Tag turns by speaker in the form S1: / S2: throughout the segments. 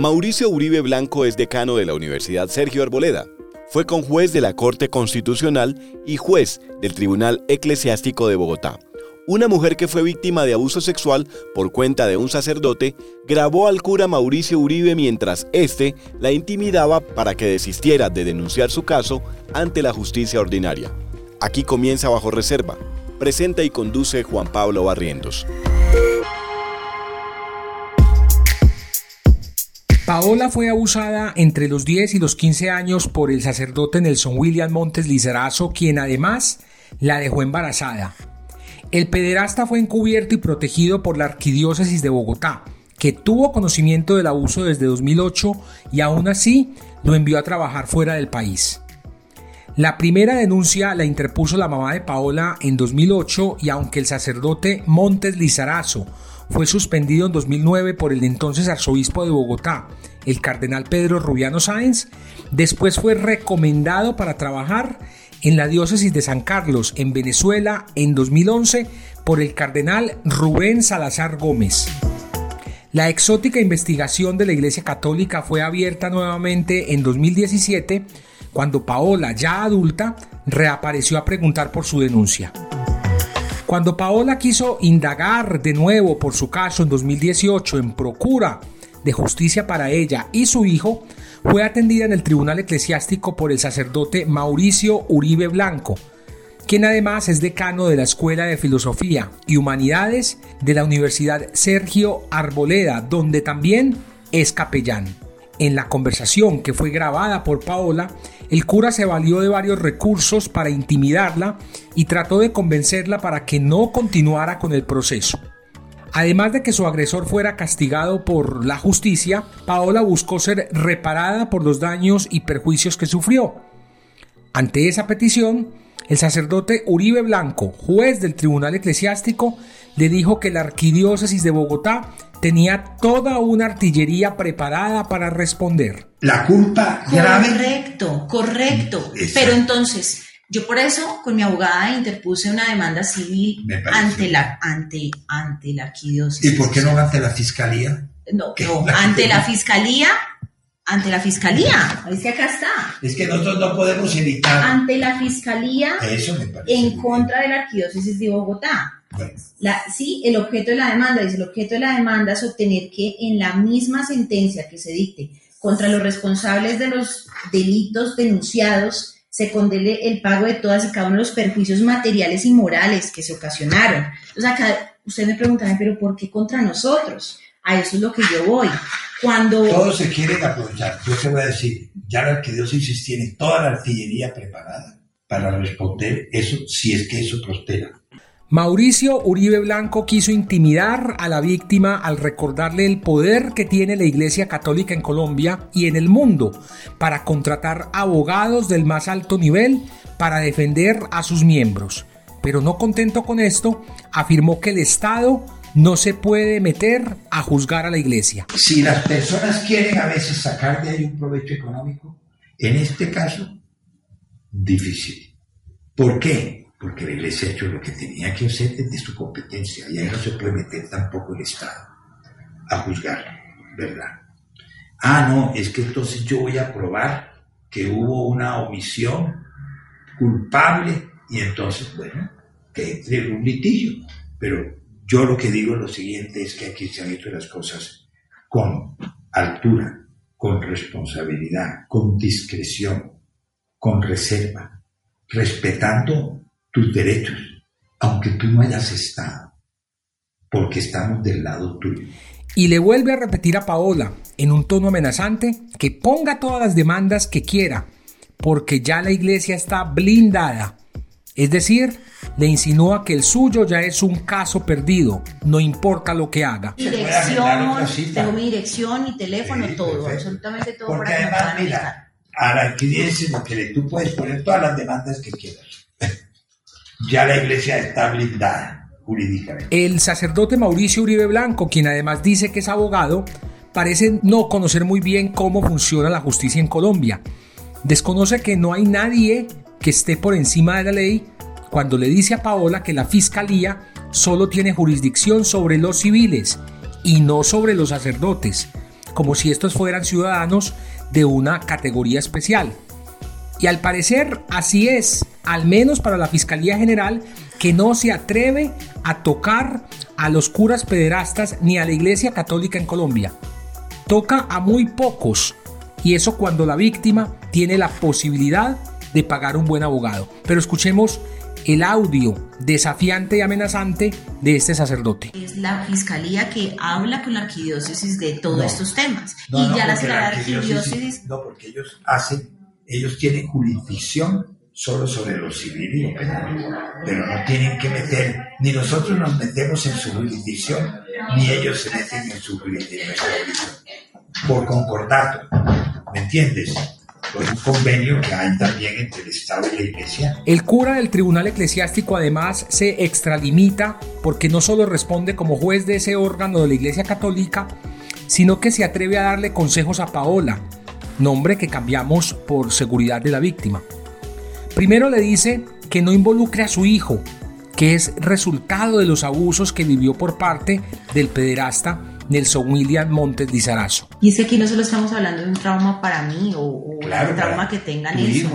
S1: Mauricio Uribe Blanco es decano de la Universidad Sergio Arboleda. Fue conjuez de la Corte Constitucional y juez del Tribunal Eclesiástico de Bogotá. Una mujer que fue víctima de abuso sexual por cuenta de un sacerdote grabó al cura Mauricio Uribe mientras éste la intimidaba para que desistiera de denunciar su caso ante la justicia ordinaria. Aquí comienza Bajo Reserva. Presenta y conduce Juan Pablo Barrientos.
S2: Paola fue abusada entre los 10 y los 15 años por el sacerdote Nelson William Montes Lizarazo, quien además la dejó embarazada. El pederasta fue encubierto y protegido por la Arquidiócesis de Bogotá, que tuvo conocimiento del abuso desde 2008 y aún así lo envió a trabajar fuera del país. La primera denuncia la interpuso la mamá de Paola en 2008 y aunque el sacerdote Montes Lizarazo fue suspendido en 2009 por el entonces arzobispo de Bogotá, el cardenal Pedro Rubiano Sáenz, después fue recomendado para trabajar en la diócesis de San Carlos, en Venezuela, en 2011 por el cardenal Rubén Salazar Gómez. La exótica investigación de la Iglesia Católica fue abierta nuevamente en 2017 cuando Paola, ya adulta, reapareció a preguntar por su denuncia. Cuando Paola quiso indagar de nuevo por su caso en 2018 en procura de justicia para ella y su hijo, fue atendida en el Tribunal Eclesiástico por el sacerdote Mauricio Uribe Blanco, quien además es decano de la Escuela de Filosofía y Humanidades de la Universidad Sergio Arboleda, donde también es capellán. En la conversación que fue grabada por Paola, el cura se valió de varios recursos para intimidarla y trató de convencerla para que no continuara con el proceso. Además de que su agresor fuera castigado por la justicia, Paola buscó ser reparada por los daños y perjuicios que sufrió. Ante esa petición, el sacerdote Uribe Blanco, juez del Tribunal Eclesiástico, le dijo que la arquidiócesis de Bogotá tenía toda una artillería preparada para responder.
S3: La culpa grave.
S4: Correcto, correcto. Pero entonces, yo por eso con mi abogada interpuse una demanda civil ante la, ante, ante la arquidiócesis.
S3: ¿Y por qué no ante la fiscalía?
S4: No, no ante la fiscalía ante la fiscalía. Es que acá está.
S3: Es que nosotros no podemos evitar.
S4: Ante la fiscalía
S3: Eso me parece
S4: en contra de la arquidiócesis de Bogotá. La, sí, el objeto de la demanda, dice, el objeto de la demanda es obtener que en la misma sentencia que se dicte contra los responsables de los delitos denunciados se condene el pago de todas y cada uno de los perjuicios materiales y morales que se ocasionaron. Entonces acá usted me preguntará, pero ¿por qué contra nosotros? A eso es lo que yo voy. Cuando...
S3: Todos se quieren aprovechar. Yo te voy a decir, ya la arquidiócesis tiene toda la artillería preparada para responder eso si es que eso prospera.
S2: Mauricio Uribe Blanco quiso intimidar a la víctima al recordarle el poder que tiene la Iglesia Católica en Colombia y en el mundo para contratar abogados del más alto nivel para defender a sus miembros. Pero no contento con esto, afirmó que el Estado no se puede meter a juzgar a la Iglesia.
S3: Si las personas quieren a veces sacar de ahí un provecho económico, en este caso, difícil. ¿Por qué? Porque iglesia ha hecho lo que tenía que hacer desde su competencia y ahí no se puede meter tampoco el Estado a juzgar, ¿verdad? Ah, no, es que entonces yo voy a probar que hubo una omisión culpable y entonces, bueno, que entre un litigio. Pero yo lo que digo lo siguiente, es que aquí se han hecho las cosas con altura, con responsabilidad, con discreción, con reserva, respetando tus derechos, aunque tú no hayas estado, porque estamos del lado tuyo.
S2: Y le vuelve a repetir a Paola, en un tono amenazante, que ponga todas las demandas que quiera, porque ya la iglesia está blindada. Es decir, le insinúa que el suyo ya es un caso perdido, no importa lo que haga.
S4: Dirección, tengo mi dirección, mi teléfono, todo, absolutamente todo.
S3: Porque además, mira, a la iglesia lo que tú puedes poner todas las demandas que quieras ya la iglesia está blindada jurídicamente.
S2: El sacerdote Mauricio Uribe Blanco, quien además dice que es abogado, parece no conocer muy bien cómo funciona la justicia en Colombia. Desconoce que no hay nadie que esté por encima de la ley cuando le dice a Paola que la fiscalía solo tiene jurisdicción sobre los civiles y no sobre los sacerdotes. como si estos fueran ciudadanos de una categoría especial. Y al parecer así es, al menos para la Fiscalía General, que no se atreve a tocar a los curas pederastas ni a la Iglesia Católica en Colombia. Toca a muy pocos, y eso cuando la víctima tiene la posibilidad de pagar un buen abogado. Pero escuchemos el audio desafiante y amenazante de este sacerdote.
S4: Es la fiscalía que habla con la arquidiócesis de todos estos temas. y ya la, la arquidiócesis...
S3: No, porque ellos hacen, ellos tienen jurisdicción solo sobre lo civil y lo penal, pero no tienen que meter, ni nosotros nos metemos en su jurisdicción, ni ellos se meten en su jurisdicción, por concordato, ¿me entiendes? Por un convenio que hay también entre el Estado y la Iglesia.
S2: El cura del Tribunal Eclesiástico además se extralimita porque no solo responde como juez de ese órgano de la Iglesia Católica, sino que se atreve a darle consejos a Paola, nombre que cambiamos por seguridad de la víctima. Primero le dice que no involucre a su hijo, que es resultado de los abusos que vivió por parte del pederasta Nelson William Montes Lizarazo.
S4: Y es que aquí no solo estamos hablando de un trauma para mí o, un trauma que tengan eso,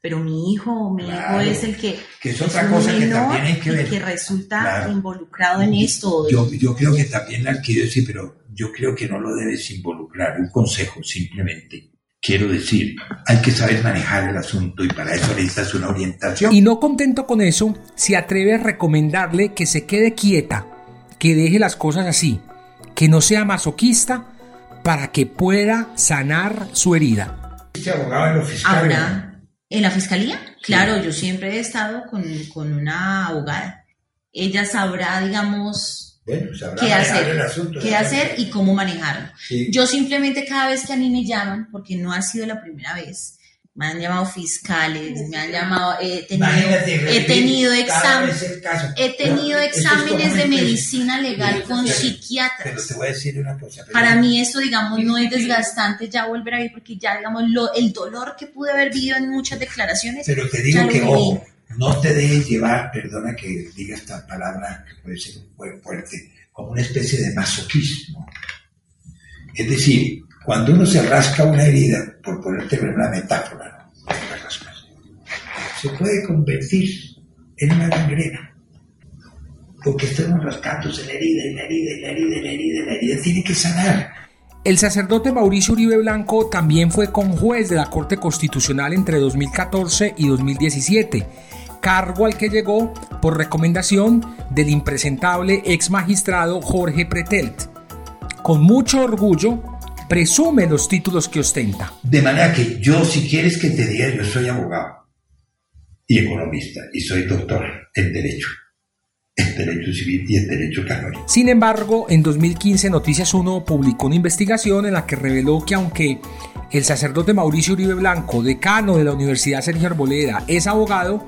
S4: pero mi hijo, mi hijo es el que,
S3: que es otra cosa que también hay que ver.
S4: que resulta involucrado en esto.
S3: Yo, yo creo que también la arquidiócesis, pero yo creo que no lo debes involucrar, un consejo simplemente Quiero decir, hay que saber manejar el asunto y para eso necesitas una orientación.
S2: Y no contento con eso, se atreve a recomendarle que se quede quieta, que deje las cosas así, que no sea masoquista para que pueda sanar su herida.
S3: ¿Este abogado en la
S4: Ahora, ¿en la fiscalía? Claro, yo siempre he estado con, con una abogada. Ella sabrá, digamos, qué hacer, qué hacer y cómo manejarlo. Yo simplemente cada vez que a mí me llaman, porque no ha sido la primera vez, me han llamado fiscales, me han llamado, he tenido, he tenido, he tenido exámenes de medicina legal con psiquiatras.
S3: Pero te voy a decir una cosa.
S4: Para mí eso, digamos, no es desgastante ya volver a ir, porque ya, digamos, lo, el dolor que pude haber vivido en muchas declaraciones.
S3: Pero te digo que, ojo, no te dejes llevar, perdona que diga esta palabra que puede ser muy fuerte, como una especie de masoquismo. Es decir, cuando uno se rasca una herida, por ponerte una metáfora, se puede convertir en una gangrena. Porque estamos rascándose la herida la herida y la herida y la herida y la herida tiene que sanar.
S2: El sacerdote Mauricio Uribe Blanco también fue conjuez de la Corte Constitucional entre 2014 y 2017 cargo al que llegó por recomendación del impresentable ex magistrado Jorge Pretelt. Con mucho orgullo, presume los títulos que ostenta.
S3: De manera que yo, si quieres que te diga, yo soy abogado y economista y soy doctor en Derecho. En Derecho Civil y en Derecho Canónico.
S2: Sin embargo, en 2015 Noticias 1 publicó una investigación en la que reveló que aunque el sacerdote Mauricio Uribe Blanco, decano de la Universidad Sergio Arboleda, es abogado,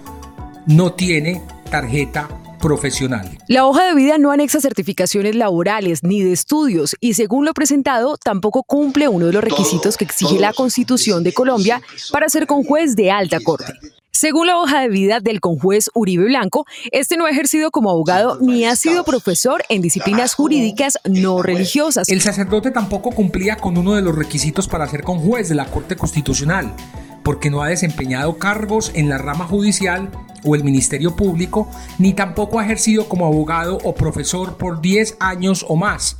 S2: no tiene tarjeta profesional.
S5: La hoja de vida no anexa certificaciones laborales ni de estudios y según lo presentado tampoco cumple uno de los requisitos que exige la Constitución de Colombia para ser conjuez de alta corte. Según la hoja de vida del conjuez Uribe Blanco, este no ha ejercido como abogado ni ha sido profesor en disciplinas jurídicas no religiosas.
S2: El sacerdote tampoco cumplía con uno de los requisitos para ser conjuez de la Corte Constitucional, porque no ha desempeñado cargos en la rama judicial o el Ministerio Público, ni tampoco ha ejercido como abogado o profesor por 10 años o más,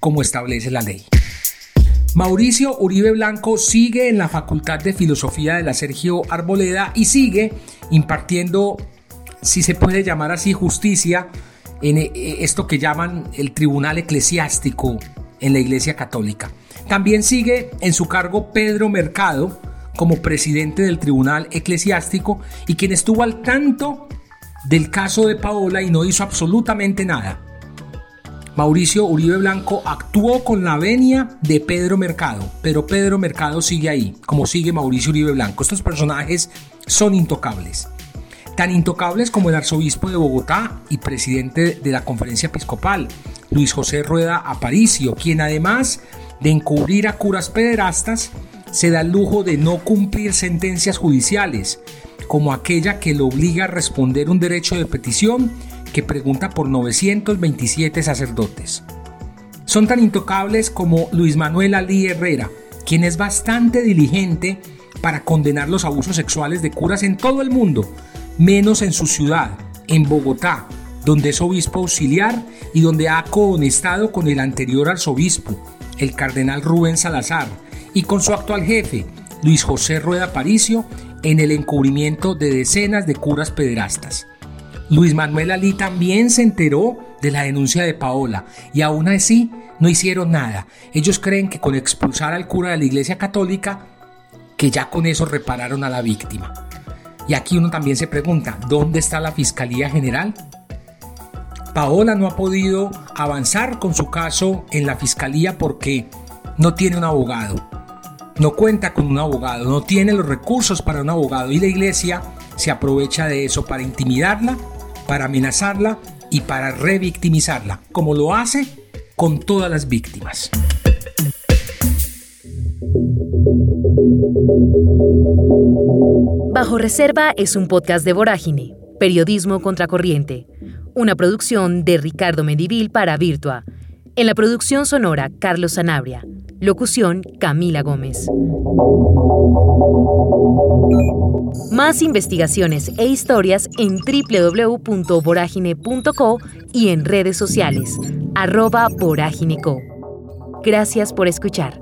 S2: como establece la ley. Mauricio Uribe Blanco sigue en la Facultad de Filosofía de la Sergio Arboleda y sigue impartiendo, si se puede llamar así, justicia en eh, esto que llaman el Tribunal Eclesiástico en la Iglesia Católica. También sigue en su cargo Pedro Mercado, como presidente del Tribunal Eclesiástico y quien estuvo al tanto del caso de Paola y no hizo absolutamente nada. Mauricio Uribe Blanco actuó con la venia de Pedro Mercado, pero Pedro Mercado sigue ahí, como sigue Mauricio Uribe Blanco. Estos personajes son intocables. Tan intocables como el arzobispo de Bogotá y presidente de la conferencia episcopal, Luis José Rueda Aparicio, quien además de encubrir a curas pederastas, se da el lujo de no cumplir sentencias judiciales, como aquella que lo obliga a responder un derecho de petición que pregunta por 927 sacerdotes. son tan intocables como Luis Manuel Ali Herrera, quien es bastante diligente para condenar los abusos sexuales de curas en todo el mundo, menos en su ciudad, en Bogotá, donde es obispo auxiliar y donde ha cohonestado con el anterior arzobispo, el cardenal Rubén Salazar, y con su actual jefe, Luis José Rueda Paricio, en el encubrimiento de decenas de curas pederastas. Luis Manuel Ali también se enteró de la denuncia de Paola y aún así no hicieron nada. Ellos creen que con expulsar al cura de la Iglesia Católica, que ya con eso repararon a la víctima. Y aquí uno también se pregunta, ¿dónde está la Fiscalía General? Paola no ha podido avanzar con su caso en la Fiscalía porque no tiene un abogado. No cuenta con un abogado, no tiene los recursos para un abogado y la iglesia se aprovecha de eso para intimidarla para amenazarla y para revictimizarla, como lo hace con todas las víctimas.
S5: Bajo Reserva es un podcast de Vorágine, Periodismo Contracorriente, una producción de Ricardo Medivil para Virtua. En la producción sonora, Carlos Sanabria. Locución, Camila Gómez. Más investigaciones e historias en www.voragine.co y en redes sociales, arroba. Gracias por escuchar.